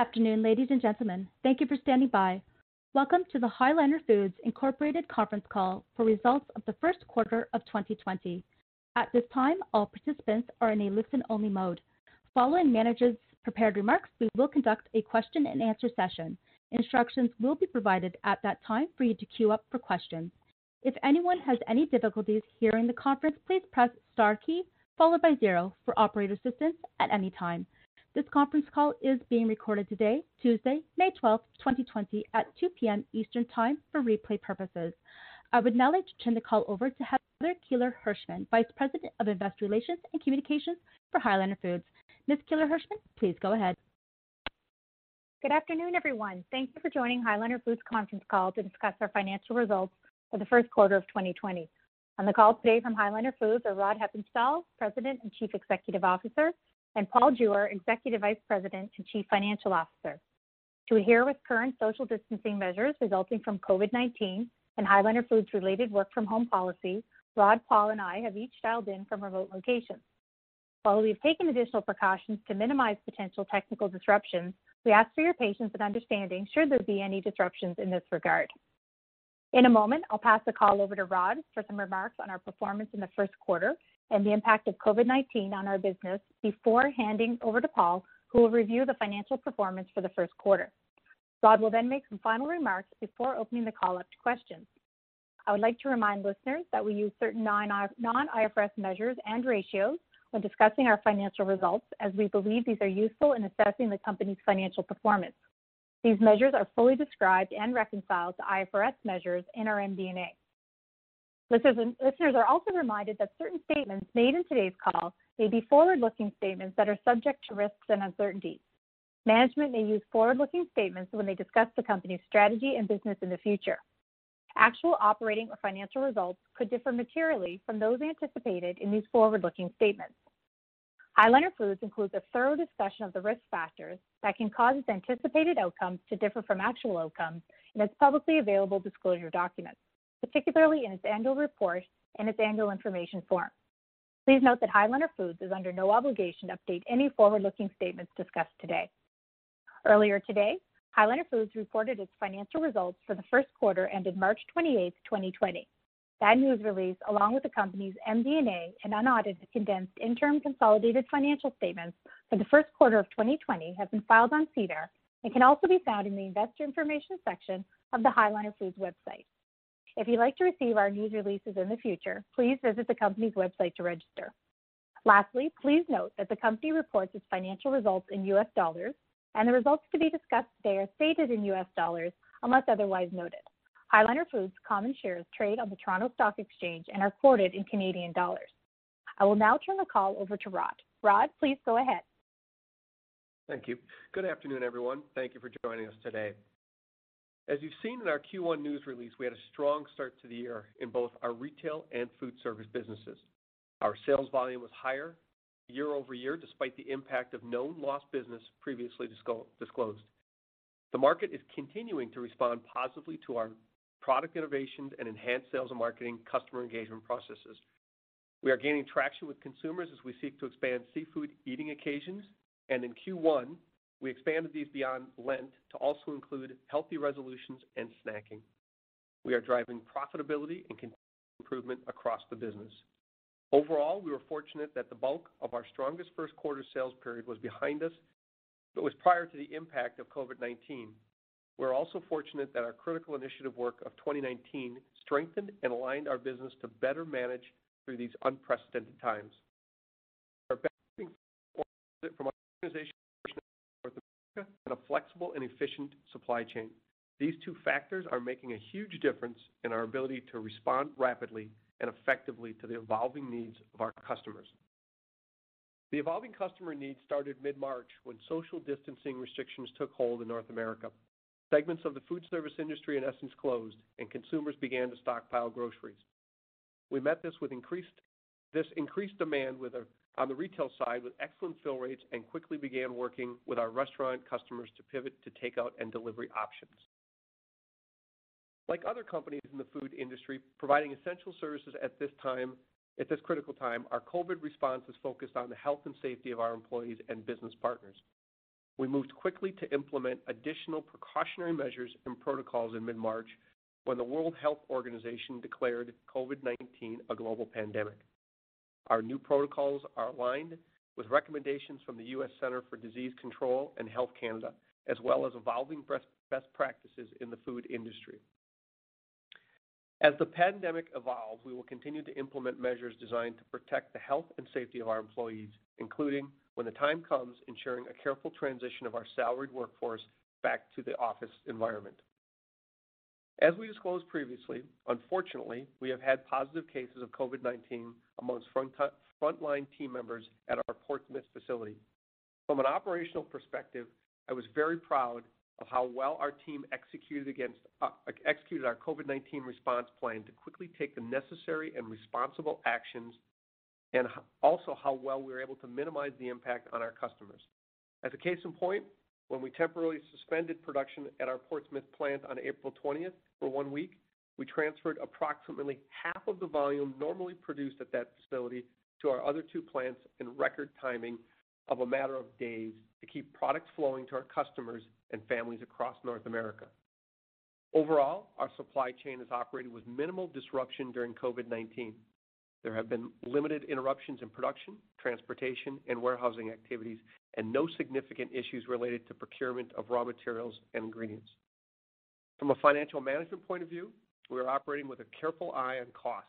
Afternoon, ladies and gentlemen. Thank you for standing by. Welcome to the High Liner Foods Incorporated conference call for results of the first quarter of 2020. At this time, all participants are in a listen-only mode. Following management's prepared remarks, we will conduct a question and answer session. Instructions will be provided at that time for you to queue up for questions. If anyone has any difficulties hearing the conference, please press star key followed by zero for operator assistance at any time. This conference call is being recorded today, Tuesday, May 12th, 2020 at 2 p.m. Eastern Time for replay purposes. I would now like to turn the call over to Heather Keeler Hirschman, Vice President of Investor Relations and Communications for High Liner Foods. Ms. Keeler Hirschman, please go ahead. Good afternoon, everyone. Thank you for joining High Liner Foods conference call to discuss our financial results for the first quarter of 2020. On the call today from High Liner Foods are Rod Hepponstall, President and Chief Executive Officer, and Paul Jewer, Executive Vice President and Chief Financial Officer. To adhere with current social distancing measures resulting from COVID-19 and High Liner Foods related work from home policy, Rod, Paul, and I have each dialed in from remote locations. While we've taken additional precautions to minimize potential technical disruptions, we ask for your patience and understanding should there be any disruptions in this regard. In a moment, I'll pass the call over to Rod for some remarks on our performance in the first quarter and the impact of COVID-19 on our business before handing over to Paul, who will review the financial performance for the first quarter. Rod will then make some final remarks before opening the call up to questions. I would like to remind listeners that we use certain non-IFRS measures and ratios when discussing our financial results, as we believe these are useful in assessing the company's financial performance. These measures are fully described and reconciled to IFRS measures in our MD&A. Listeners are also reminded that certain statements made in today's call may be forward-looking statements that are subject to risks and uncertainties. Management may use forward-looking statements when they discuss the company's strategy and business in the future. Actual operating or financial results could differ materially from those anticipated in these forward-looking statements. High Liner Foods includes a thorough discussion of the risk factors that can cause its anticipated outcomes to differ from actual outcomes in its publicly available disclosure documents particularly in its annual report and its annual information form. Please note that High Liner Foods is under no obligation to update any forward-looking statements discussed today. Earlier today, High Liner Foods reported its financial results for the first quarter ended March 28, 2020. That news release, along with the company's MD&A and unaudited condensed interim consolidated financial statements for the first quarter of 2020 have been filed on SEDAR and can also be found in the investor information section of the High Liner Foods website. If you'd like to receive our news releases in the future, please visit the company's website to register. Lastly, please note that the company reports its financial results in US dollars, and the results to be discussed today are stated in US dollars unless otherwise noted. High Liner Foods common shares trade on the Toronto Stock Exchange and are quoted in Canadian dollars. I will now turn the call over to Rod. Rod, please go ahead. Thank you. Good afternoon, everyone. Thank you for joining us today. As you've seen in our Q1 news release, we had a strong start to the year in both our retail and food service businesses. Our sales volume was higher year-over-year, despite the impact of known lost business previously disclosed. The market is continuing to respond positively to our product innovations and enhanced sales and marketing customer engagement processes. We are gaining traction with consumers as we seek to expand seafood eating occasions, and in Q1, we expanded these beyond Lent to also include healthy resolutions and snacking. We are driving profitability and continuous improvement across the business. Overall, we were fortunate that the bulk of our strongest first quarter sales period was behind us, but was prior to the impact of COVID-19. We're also fortunate that our critical initiative work of 2019 strengthened and aligned our business to better manage through these unprecedented times. Benefiting from our organization and a flexible and efficient supply chain. These two factors are making a huge difference in our ability to respond rapidly and effectively to the evolving needs of our customers. The evolving customer needs started mid-March when social distancing restrictions took hold in North America. Segments of the food service industry in essence closed, and consumers began to stockpile groceries. We met this with increased demand on the retail side with excellent fill rates and quickly began working with our restaurant customers to pivot to takeout and delivery options. Like other companies in the food industry providing essential services at this time, at this critical time, our COVID response is focused on the health and safety of our employees and business partners. We moved quickly to implement additional precautionary measures and protocols in mid-March when the World Health Organization declared COVID-19 a global pandemic. Our new protocols are aligned with recommendations from the U.S. Centers for Disease Control and Health Canada, as well as evolving best practices in the food industry. As the pandemic evolves, we will continue to implement measures designed to protect the health and safety of our employees, including, when the time comes, ensuring a careful transition of our salaried workforce back to the office environment. As we disclosed previously, unfortunately, we have had positive cases of COVID-19 amongst frontline team members at our Portsmouth facility. From an operational perspective, I was very proud of how well our team executed uh, our COVID-19 response plan to quickly take the necessary and responsible actions, and also how well we were able to minimize the impact on our customers. As a case in point, when we temporarily suspended production at our Portsmouth plant on April 20th for one week, we transferred approximately half of the volume normally produced at that facility to our other two plants in record timing of a matter of days to keep product flowing to our customers and families across North America. Overall, our supply chain has operated with minimal disruption during COVID-19. There have been limited interruptions in production, transportation, and warehousing activities, and no significant issues related to procurement of raw materials and ingredients. From a financial management point of view, we are operating with a careful eye on cost.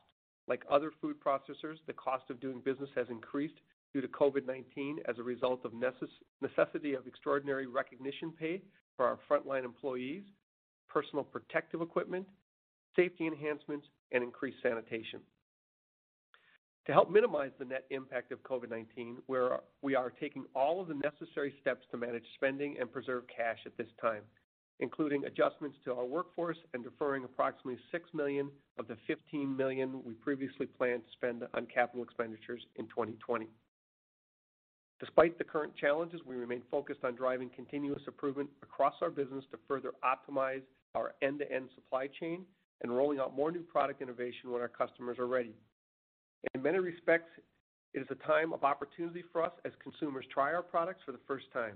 Like other food processors, the cost of doing business has increased due to COVID-19 as a result of necessity of extraordinary recognition pay for our frontline employees, personal protective equipment, safety enhancements, and increased sanitation. To help minimize the net impact of COVID-19, we are taking all of the necessary steps to manage spending and preserve cash at this time, including adjustments to our workforce and deferring approximately 6 million of the 15 million we previously planned to spend on capital expenditures in 2020. Despite the current challenges, we remain focused on driving continuous improvement across our business to further optimize our end-to-end supply chain and rolling out more new product innovation when our customers are ready. In many respects, it is a time of opportunity for us as consumers try our products for the first time.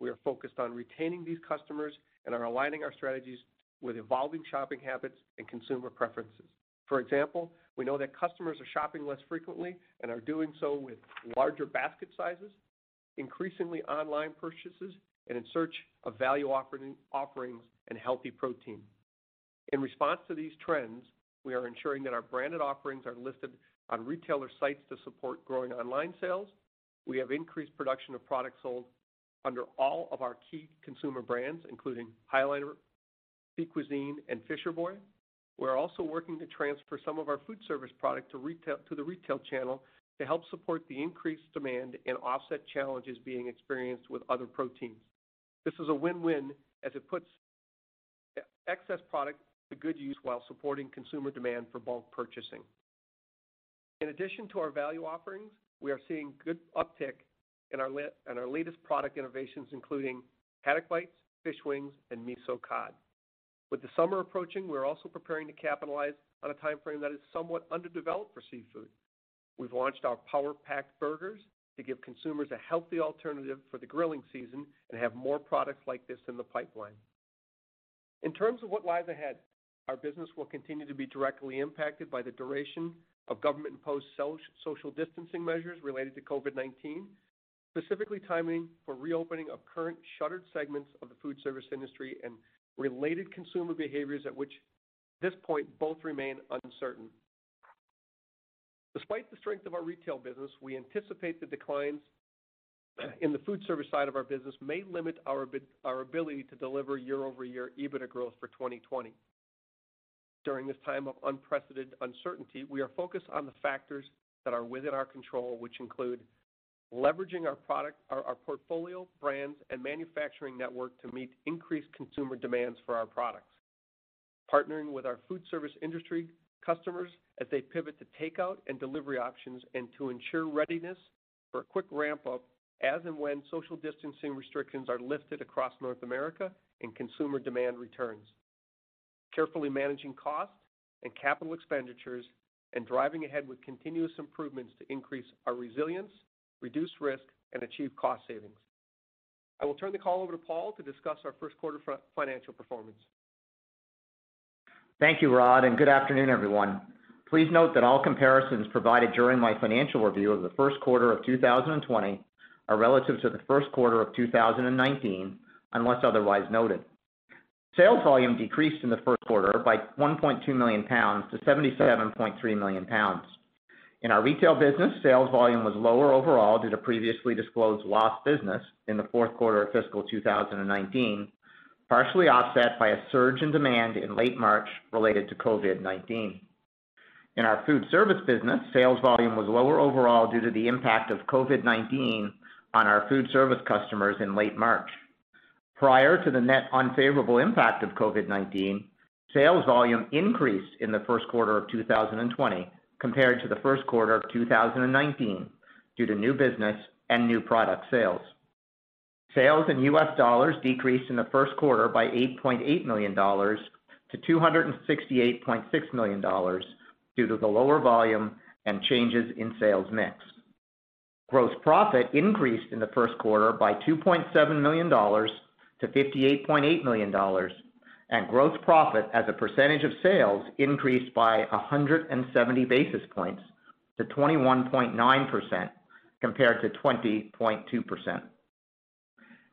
We are focused on retaining these customers and are aligning our strategies with evolving shopping habits and consumer preferences. For example, we know that customers are shopping less frequently and are doing so with larger basket sizes, increasingly online purchases, and in search of value offerings and healthy protein. In response to these trends, we are ensuring that our branded offerings are listed on retailer sites to support growing online sales. We have increased production of products sold under all of our key consumer brands, including High Liner, Sea Cuisine, and Fisher Boy. We're also working to transfer some of our food service product to the retail channel to help support the increased demand and offset challenges being experienced with other proteins. This is a win-win as it puts excess product to good use while supporting consumer demand for bulk purchasing. In addition to our value offerings, we are seeing good uptick in our latest product innovations, including Haddock Bites, Fish Wings, and Miso Cod. With the summer approaching, we're also preparing to capitalize on a timeframe that is somewhat underdeveloped for seafood. We've launched our Power Packed Burgers to give consumers a healthy alternative for the grilling season and have more products like this in the pipeline. In terms of what lies ahead, our business will continue to be directly impacted by the duration of government-imposed social distancing measures related to COVID-19, specifically timing for reopening of current shuttered segments of the food service industry and related consumer behaviors at which this point both remain uncertain. Despite the strength of our retail business, we anticipate the declines in the food service side of our business may limit our ability to deliver year-over-year EBITDA growth for 2020. During this time of unprecedented uncertainty, we are focused on the factors that are within our control, which include leveraging our product, our portfolio, brands, and manufacturing network to meet increased consumer demands for our products. Partnering with our food service industry customers as they pivot to takeout and delivery options and to ensure readiness for a quick ramp-up as and when social distancing restrictions are lifted across North America and consumer demand returns. Carefully managing costs and capital expenditures and driving ahead with continuous improvements to increase our resilience, reduce risk, and achieve cost savings. I will turn the call over to Paul to discuss our first quarter financial performance. Thank you, Rod, and good afternoon, everyone. Please note that all comparisons provided during my financial review of the first quarter of 2020 are relative to the first quarter of 2019, unless otherwise noted. Sales volume decreased in the first quarter by 1.2 million pounds to 77.3 million pounds. In our retail business, sales volume was lower overall due to previously disclosed lost business in the fourth quarter of fiscal 2019, partially offset by a surge in demand in late March related to COVID-19. In our food service business, sales volume was lower overall due to the impact of COVID-19 on our food service customers in late March. Prior to the net unfavorable impact of COVID-19, sales volume increased in the first quarter of 2020 compared to the first quarter of 2019 due to new business and new product sales. Sales in US dollars decreased in the first quarter by $8.8 million to $268.6 million due to the lower volume and changes in sales mix. Gross profit increased in the first quarter by $2.7 million to $58.8 million, and gross profit as a percentage of sales increased by 170 basis points to 21.9% compared to 20.2%.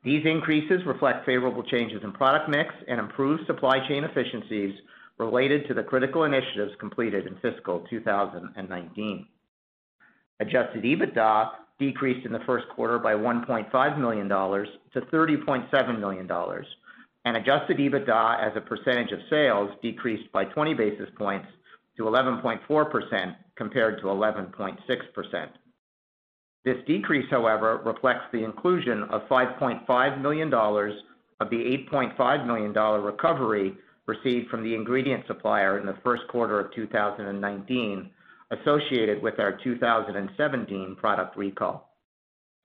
These increases reflect favorable changes in product mix and improved supply chain efficiencies related to the critical initiatives completed in fiscal 2019. Adjusted EBITDA decreased in the first quarter by $1.5 million to $30.7 million, and adjusted EBITDA as a percentage of sales decreased by 20 basis points to 11.4% compared to 11.6%. This decrease, however, reflects the inclusion of $5.5 million of the $8.5 million recovery received from the ingredient supplier in the first quarter of 2019 associated with our 2017 product recall.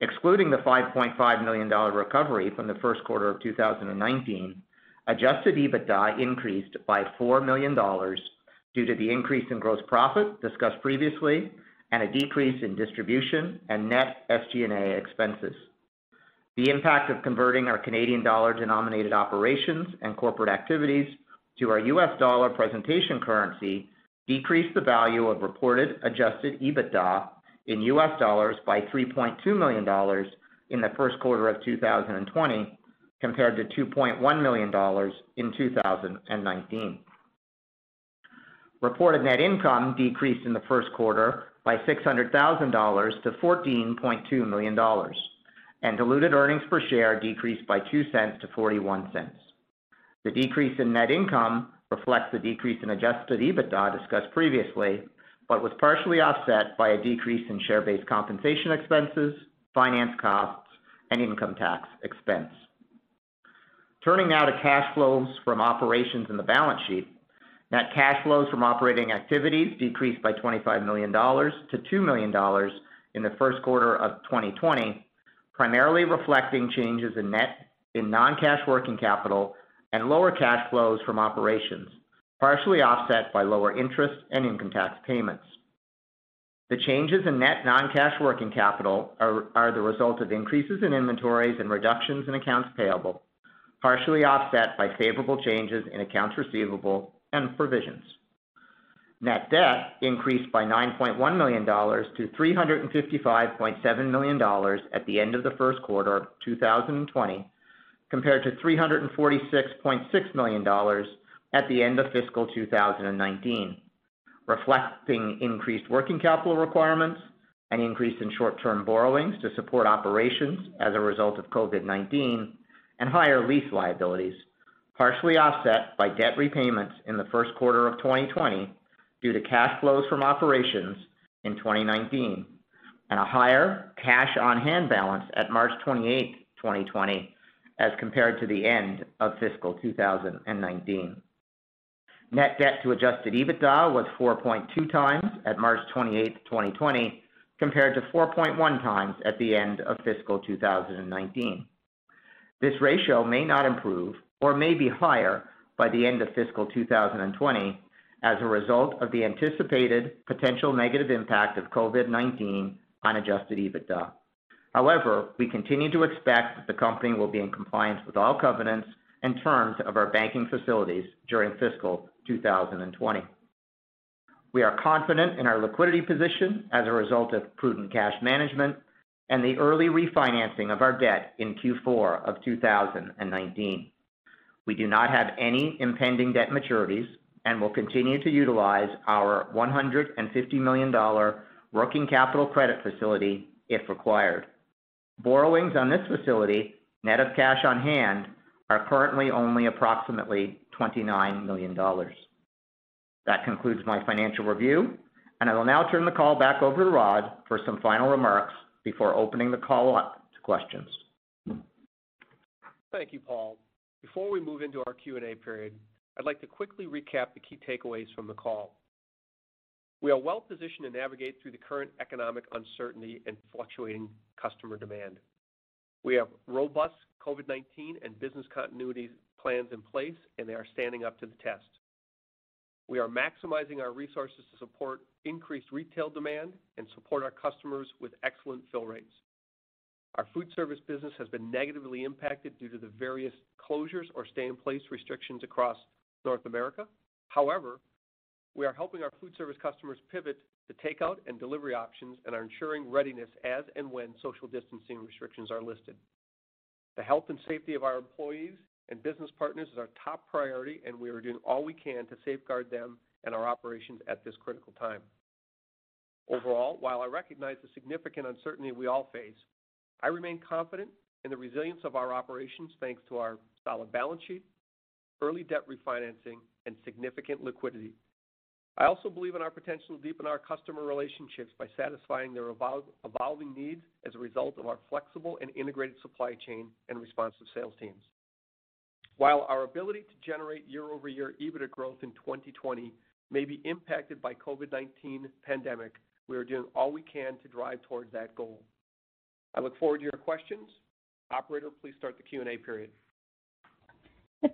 Excluding the $5.5 million recovery from the first quarter of 2019, adjusted EBITDA increased by $4 million due to the increase in gross profit discussed previously and a decrease in distribution and net SG&A expenses. The impact of converting our Canadian dollar-denominated operations and corporate activities to our US dollar presentation currency decreased the value of reported adjusted EBITDA in US dollars by $3.2 million in the first quarter of 2020 compared to $2.1 million in 2019. Reported net income decreased in the first quarter by $600,000 to $14.2 million, and diluted earnings per share decreased by $0.02 to $0.41. The decrease in net income reflects the decrease in adjusted EBITDA discussed previously, but was partially offset by a decrease in share-based compensation expenses, finance costs, and income tax expense. Turning now to cash flows from operations in the balance sheet. Net cash flows from operating activities decreased by $25 million to $2 million in the first quarter of 2020, primarily reflecting changes in net in non-cash working capital and lower cash flows from operations, partially offset by lower interest and income tax payments. The changes in net non-cash working capital are the result of increases in inventories and reductions in accounts payable, partially offset by favorable changes in accounts receivable and provisions. Net debt increased by $9.1 million to $355.7 million at the end of the first quarter of 2020, compared to $346.6 million at the end of fiscal 2019, reflecting increased working capital requirements, an increase in short-term borrowings to support operations as a result of COVID-19, and higher lease liabilities, partially offset by debt repayments in the first quarter of 2020 due to cash flows from operations in 2019, and a higher cash on hand balance at March 28, 2020, as compared to the end of fiscal 2019. Net debt to adjusted EBITDA was 4.2 times at March 28, 2020, compared to 4.1 times at the end of fiscal 2019. This ratio may not improve or may be higher by the end of fiscal 2020 as a result of the anticipated potential negative impact of COVID-19 on adjusted EBITDA. However, we continue to expect that the company will be in compliance with all covenants and terms of our banking facilities during fiscal 2020. We are confident in our liquidity position as a result of prudent cash management and the early refinancing of our debt in Q4 of 2019. We do not have any impending debt maturities and will continue to utilize our $150 million working capital credit facility if required. Borrowings on this facility, net of cash on hand, are currently only approximately $29 million. That concludes my financial review, and I will now turn the call back over to Rod for some final remarks before opening the call up to questions. Thank you, Paul. Before we move into our Q&A period, I'd like to quickly recap the key takeaways from the call. We are well positioned to navigate through the current economic uncertainty and fluctuating customer demand. We have robust COVID-19 and business continuity plans in place, and they are standing up to the test. We are maximizing our resources to support increased retail demand and support our customers with excellent fill rates. Our food service business has been negatively impacted due to the various closures or stay-in-place restrictions across North America. However, we are helping our food service customers pivot to takeout and delivery options and are ensuring readiness as and when social distancing restrictions are lifted. The health and safety of our employees and business partners is our top priority, and we are doing all we can to safeguard them and our operations at this critical time. Overall, while I recognize the significant uncertainty we all face, I remain confident in the resilience of our operations, thanks to our solid balance sheet, early debt refinancing, and significant liquidity. I also believe in our potential to deepen our customer relationships by satisfying their evolving needs as a result of our flexible and integrated supply chain and responsive sales teams. While our ability to generate year-over-year EBITDA growth in 2020 may be impacted by COVID-19 pandemic, we are doing all we can to drive towards that goal. I look forward to your questions. Operator, please start the Q&A period.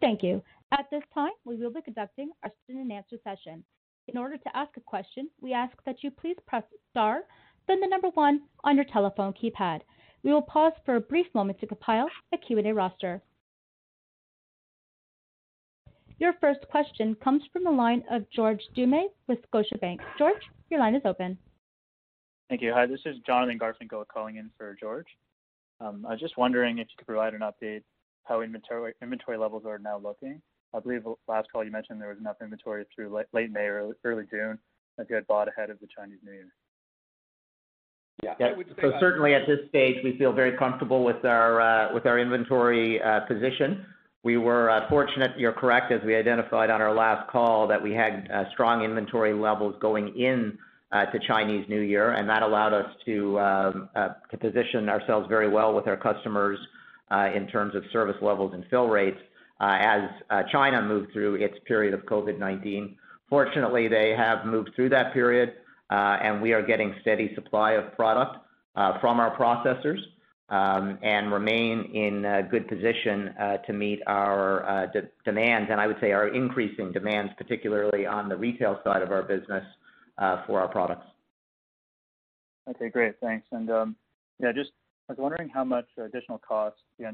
Thank you. At this time, we will be conducting a question and answer session. In order to ask a question, we ask that you please press star, then the number one on your telephone keypad. We will pause for a brief moment to compile a Q&A roster. Your first question comes from the line of George Doumet with Scotiabank. George, your line is open. Thank you. Hi, this is Jonathan Garfinkel calling in for George. Um, I was just wondering if you could provide an update how inventory levels are now looking. I believe the last call you mentioned there was enough inventory through late May or early June that you had bought ahead of the Chinese New Year. Yeah. So certainly at this stage, we feel very comfortable with our uh, inventory uh, position. We were uh, fortunate, you're correct, as we identified on our last call, that we had strong inventory levels going in to Chinese New Year, and that allowed us to um, position ourselves very well with our customers in terms of service levels and fill rates Uh, as uh, China moved through its period of COVID-19. Fortunately, they have moved through that period, uh, and we are getting steady supply of product from our processors um, and remain in a good position to meet our demands, and I would say our increasing demands, particularly on the retail side of our business for our products. Okay, great. Thanks. Um, yeah, just I was wondering how much additional costs you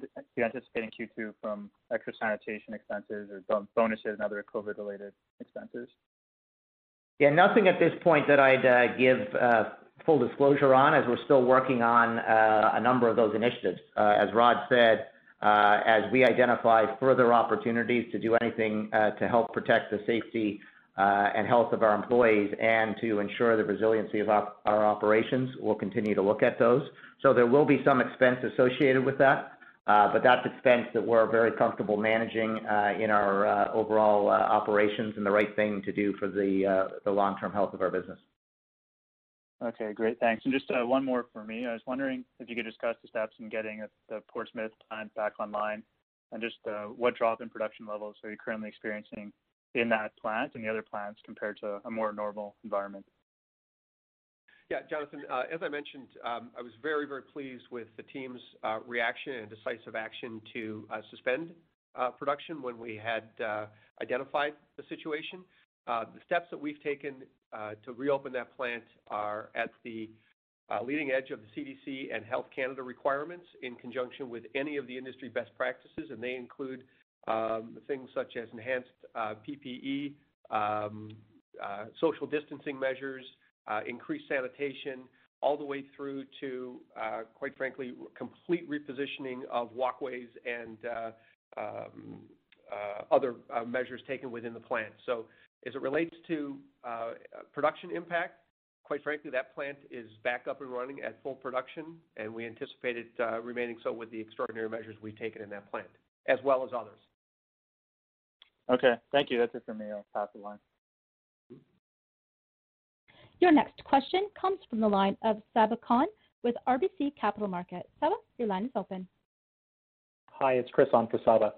anticipate in Q2 from extra sanitation expenses or bonuses and other COVID-related expenses? Yeah, nothing at this point that I'd uh, give uh, full disclosure on, as we're still working on uh, a number of those initiatives. As Rod said, as we identify further opportunities to do anything to help protect the safety Uh, and health of our employees and to ensure the resiliency of our operations, we'll continue to look at those. So there will be some expense associated with that, uh, but that's expense that we're very comfortable managing uh, in our overall operations and the right thing to do for the long-term health of our business. Okay, great. Thanks. And just one more for me. I was wondering if you could discuss the steps in getting the Portsmouth plant back online and just what drop in production levels are you currently experiencing in that plant and the other plants compared to a more normal environment? Yeah, Jonathan, uh, as I mentioned, um, I was very very pleased with the team's uh, reaction and decisive action to uh, suspend production when we had identified the situation. The steps that we've taken to reopen that plant are at the leading edge of the CDC and Health Canada requirements in conjunction with any of the industry best practices, and they include Um, things such as enhanced uh, PPE, um, uh, social distancing measures, uh, increased sanitation, all the way through to, quite frankly, complete repositioning of walkways and um, other measures taken within the plant. So as it relates to production impact, quite frankly, that plant is back up and running at full production, and we anticipate it remaining so with the extraordinary measures we've taken in that plant, as well as others. Okay. Thank you. That's it for me. I'll pass the line. Your next question comes from the line of Sabahat Khan with RBC Capital Markets. Saba, your line is open. Hi, it's Chris on for Saba.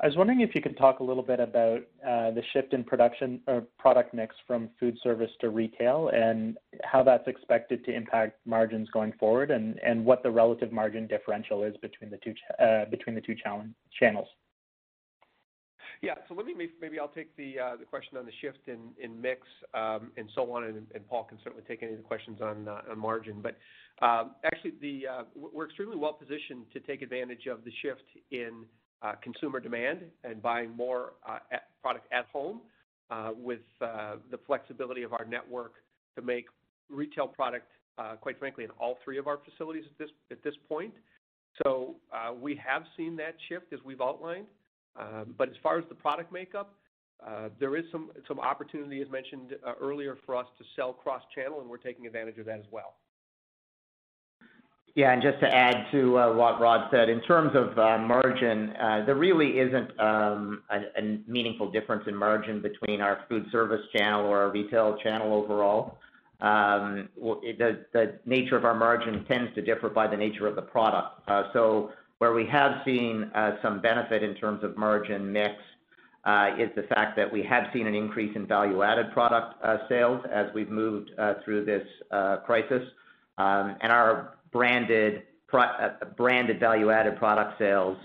I was wondering if you could talk a little bit about uh, the shift in production or product mix from food service to retail and how that's expected to impact margins going forward and and what the relative margin differential is between the two uh, channels. Yeah. So let me maybe I'll take the uh the question on the shift in mix um, and so on, and Paul can certainly take any of the questions on uh, margin. But um, actually, the uh we're extremely well-positioned to take advantage of the shift in uh, consumer demand and buying more uh, product at home with the flexibility of our network to make retail product, quite frankly, in all three of our facilities at this at this point. So we have seen that shift as we've outlined. Um, but as far as the product makeup, uh, there is some some opportunity, as mentioned uh, earlier, for us to sell cross-channel, and we're taking advantage of that as well. Yeah, and just to add to uh, what Rod said, in terms of margin, there really isn't um, a meaningful difference in margin between our food service channel or our retail channel overall. Um, the nature of our margin tends to differ by the nature of the product. Where we have seen uh, some benefit in terms of margin mix uh, is the fact that we have seen an increase in value-added product uh, sales as we've moved through this crisis. Um, and our branded branded value-added product sales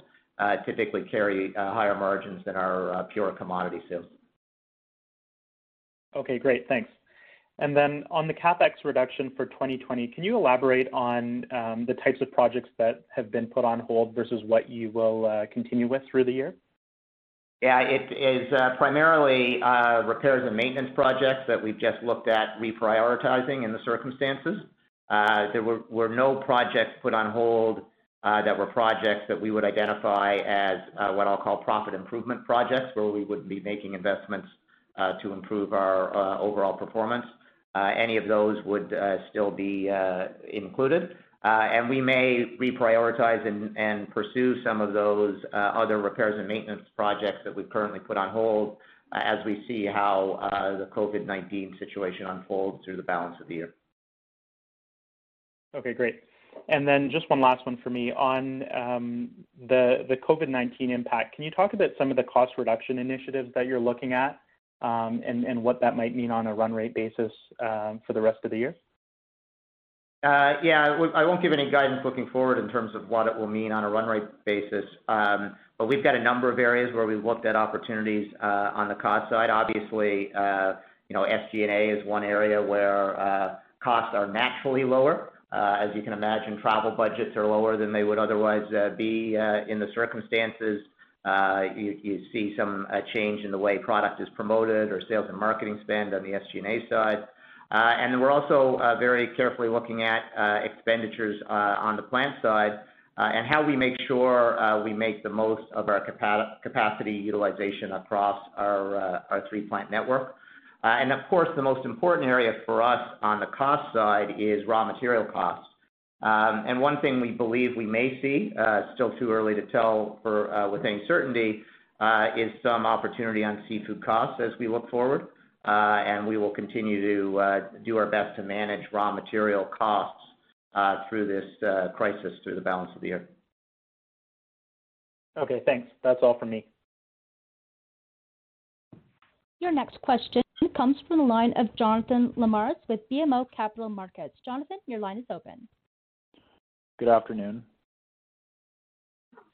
typically carry higher margins than our pure commodity sales. Okay, great. Thanks. And then on the CapEx reduction for 2020, can you elaborate on um, the types of projects that have been put on hold versus what you will uh, continue with through the year? Yeah, it is uh, primarily uh, repairs and maintenance projects that we've just looked at reprioritizing in the circumstances. There were no projects put on hold that were projects that we would identify as what I'll call profit improvement projects, where we would be making investments to improve our overall performance. Uh, any of those would uh, still be uh, included. And we may reprioritize and pursue some of those other repairs and maintenance projects that we've currently put on hold as we see how the COVID-19 situation unfolds through the balance of the year. Okay, great. And then just one last one for me. On um, the COVID-19 impact, can you talk about some of the cost reduction initiatives that you're looking at, Um, and what that might mean on a run rate basis um, for the rest of the year? Uh, yeah. I won't give any guidance looking forward in terms of what it will mean on a run rate basis. Um, but we've got a number of areas where we've looked at opportunities uh, on the cost side. Obviously, uh, you know, SG&A is one area where costs are naturally lower. As you can imagine, travel budgets are lower than they would otherwise be in the circumstances. You see some change in the way product is promoted or sales and marketing spend on the SG&A side. Uh, and we're also very carefully looking at uh expenditures uh on the plant side uh and how we make sure uh we make the most of our capacity utilization across our, uh, our three-plant network. Uh and of course, the most important area for us on the cost side is raw material costs. Um, one thing we believe we may see, uh, still too early to tell uh, with any certainty, uh, is some opportunity on seafood costs as we look forward. and we will continue to do our best to manage raw material costs through this crisis through the balance of the year. Okay, thanks. That's all from me. Your next question comes from the line of Jonathan Lamers with BMO Capital Markets. Jonathan, your line is open. Good afternoon.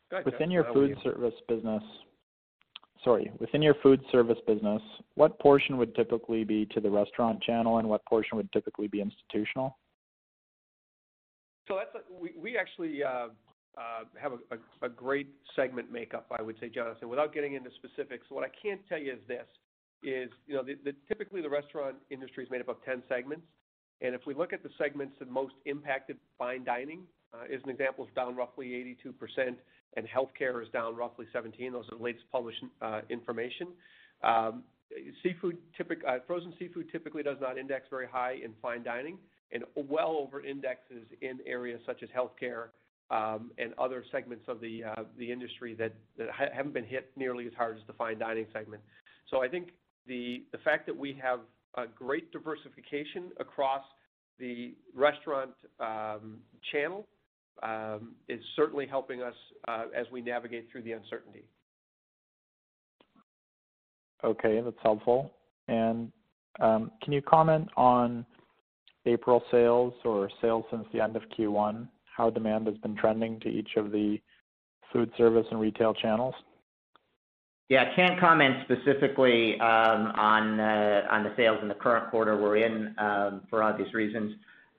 Go ahead, Within your food service business, sorry, within your food service business, what portion would typically be to the restaurant channel and what portion would typically be institutional? So that's a, we we actually uh, uh, have a great segment makeup, I would say, Jonathan. Without getting into specifics, what I can tell you is this, is you know the, the, typically the restaurant industry is made up of 10 segments. And if we look at the segments that most impacted fine dining, Uh, as an example, is down roughly 82%, and healthcare is down roughly 17%. Those are the latest published uh, information. Um, uh, frozen seafood typically does not index very high in fine dining and well over-indexes in areas such as healthcare, um, and other segments of the industry that haven't been hit nearly as hard as the fine dining segment. So I think the fact that we have a great diversification across the restaurant um, channel is certainly helping us as we navigate through the uncertainty. Okay, that's helpful. And um, Can you comment on April sales or sales since the end of Q1, how demand has been trending to each of the food service and retail channels? Yeah, I can't comment specifically um, on uh, on the sales in the current quarter we're in for obvious reasons.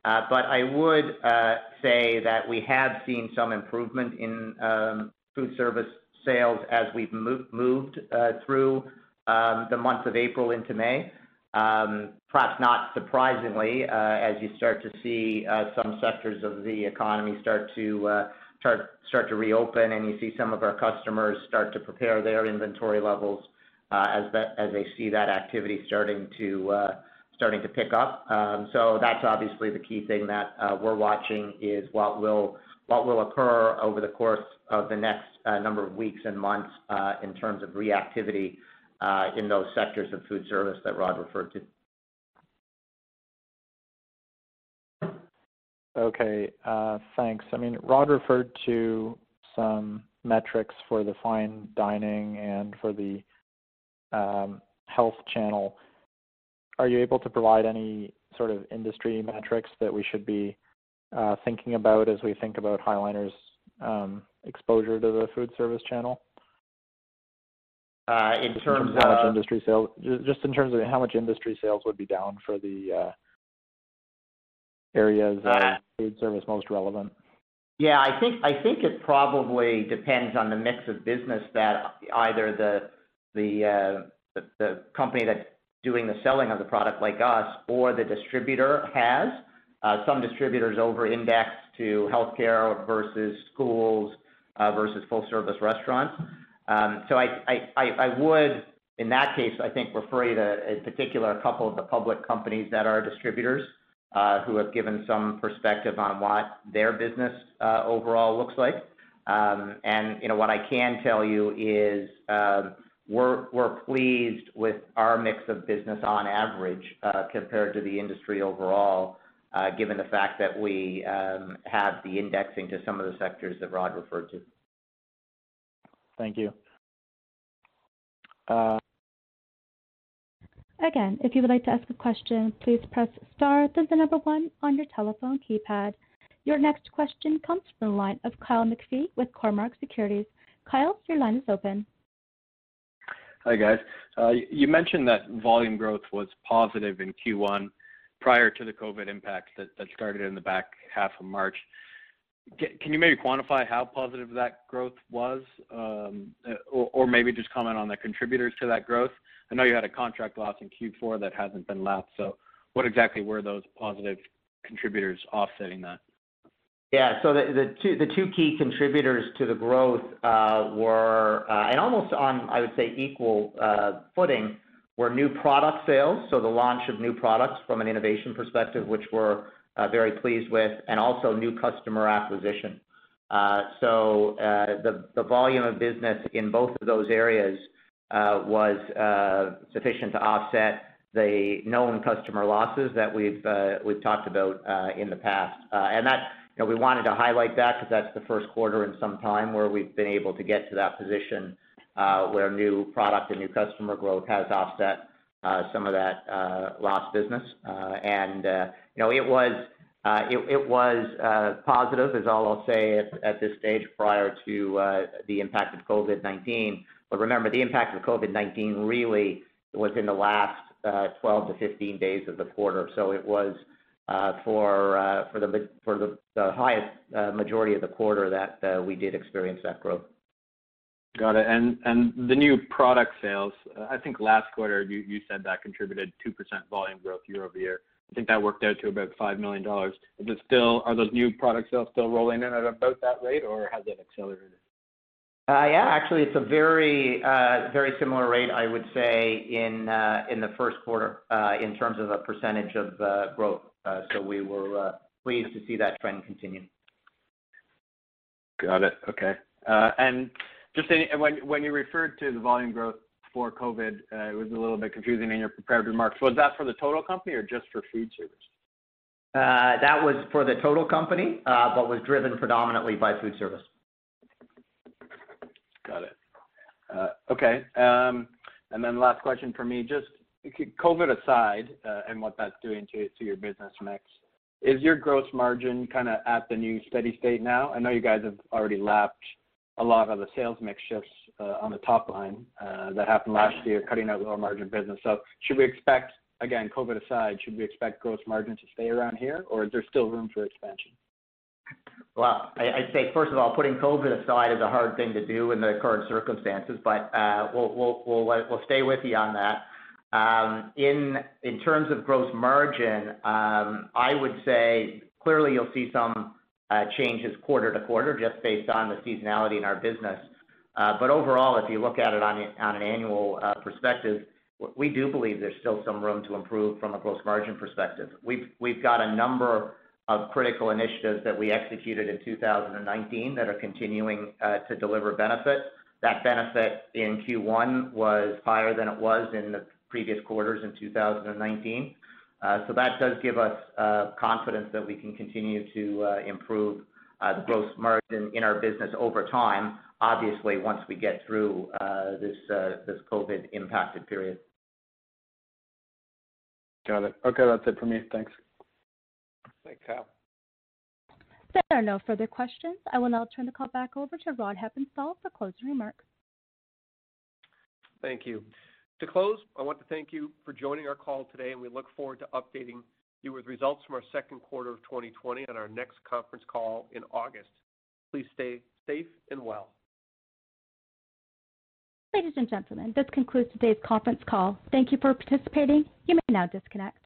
Uh, I would uh, say that we have seen some improvement in um, food service sales as we've moved uh, through um, the month of April into May. Um, perhaps not surprisingly, as you start to see some sectors of the economy start to uh start start to reopen and you see some of our customers start to prepare their inventory levels uh as they see that activity starting to pick up. Um, so that's obviously the key thing that uh, we're watching is what will occur over the course of the next uh, number of weeks and months uh, in terms of reactivity in those sectors of food service that Rod referred to. Okay, thanks. I mean, Rod referred to some metrics for the fine dining and for the um, health channel. Are you able to provide any sort of industry metrics that we should be uh, thinking about as we think about High Liner's um, exposure to the food service channel? Uh, in terms of- Just in terms of how much industry sales would be down for the uh, areas of food service most relevant. Yeah, I think it probably depends on the mix of business that either the company that's doing the selling of the product, like us, or the distributor has. Uh, some distributors over-index to healthcare versus schools uh, versus full-service restaurants. Um, so I would, in that case, I think refer you to, in particular, a couple of the public companies that are distributors uh, who have given some perspective on what their business overall looks like. Um, and you know what I can tell you is um, we're pleased with our mix of business on average uh, compared to the industry overall, uh, given the fact that we um, have the indexing to some of the sectors that Rod referred to. Thank you. Uh, Again, if you would like to ask a question, please press star, then the number one on your telephone keypad. Your next question comes from the line of Kyle McPhee with Cormark Securities. Kyle, your line is open. Hi, guys. Uh, you mentioned that volume growth was positive in Q1 prior to the COVID impact that started in the back half of March. Can you maybe quantify how positive that growth was? Um, uh, or maybe just comment on the contributors to that growth. I know you had a contract loss in Q4 that hasn't been lapped, so what exactly were those positive contributors offsetting that? Yeah. So the two key contributors to the growth uh, were, uh, and almost on, I would say, equal uh, footing, were new product sales. So the launch of new products from an innovation perspective, which we're very pleased with, and also new customer acquisition. So the volume of business in both of those areas was sufficient to offset the known customer losses that we've talked about in the past. That, you know, we wanted to highlight that because that's the first quarter in some time where we've been able to get to that position, uh, where new product and new customer growth has offset uh, some of that uh, lost business. And you know, it was it was positive, is all I'll say at this stage prior to the impact of COVID-19. But Remember, the impact of COVID-19 really was in the last 12-15 days of the quarter. So it was Uh, uh, for the highest uh, majority of the quarter that we did experience that growth. Got it. And and the new product sales, I think last quarter you said that contributed 2% volume growth year-over-year. I think that worked out to about 5 million dollars. Are those new product sales still rolling in at about that rate, or has it accelerated? Yeah, actually, it's a very similar rate, I would say, in the first quarter, in terms of a percentage of growth. So we were uh, pleased to see that trend continue. Got it. Okay. Uh and just when you referred to the volume growth before COVID, uh, it was a little bit confusing in your prepared remarks. Was that for the total company or just for food service? Uh, that was for the total company, but was driven predominantly by food service. Got it. Okay. Um and then last question from me, just COVID aside, uh, and what that's doing to to your business mix, is your gross margin kinda at the new steady state now? I know you guys have already lapped a lot of the sales mix shifts uh, on the top line uh, that happened last year, cutting out lower margin business. So should we expect, again, COVID aside, should we expect gross margin to stay around here, or is there still room for expansion? Well, I'd say, first of all, putting COVID aside is a hard thing to do in the current circumstances, but uh we'll we'll we'll let we'll stay with you on that. Um, in terms of gross margin, um, I would say clearly you'll see some uh, changes quarter to quarter just based on the seasonality in our business. Uh but overall, if you look at it on an annual uh, perspective, we do believe there's still some room to improve from a gross margin perspective. We've got a number of critical initiatives that we executed in 2019 that are continuing uh, to deliver benefit. That benefit in Q1 was higher than it was in the previous quarters in 2019. So That does give us uh, confidence that we can continue to uh, improve uh, the gross margin in our business over time, obviously, once we get through this COVID impacted period. Got it. Okay, that's it for me. Thanks. Thanks, Kyle. There are no further questions. I will now turn the call back over to Rod Hepponstall for closing remarks. Thank you. To close, I want to thank you for joining our call today, and we look forward to updating you with results from our second quarter of 2020 on our next conference call in August. Please stay safe and well. Ladies and gentlemen, this concludes today's conference call. Thank you for participating. You may now disconnect.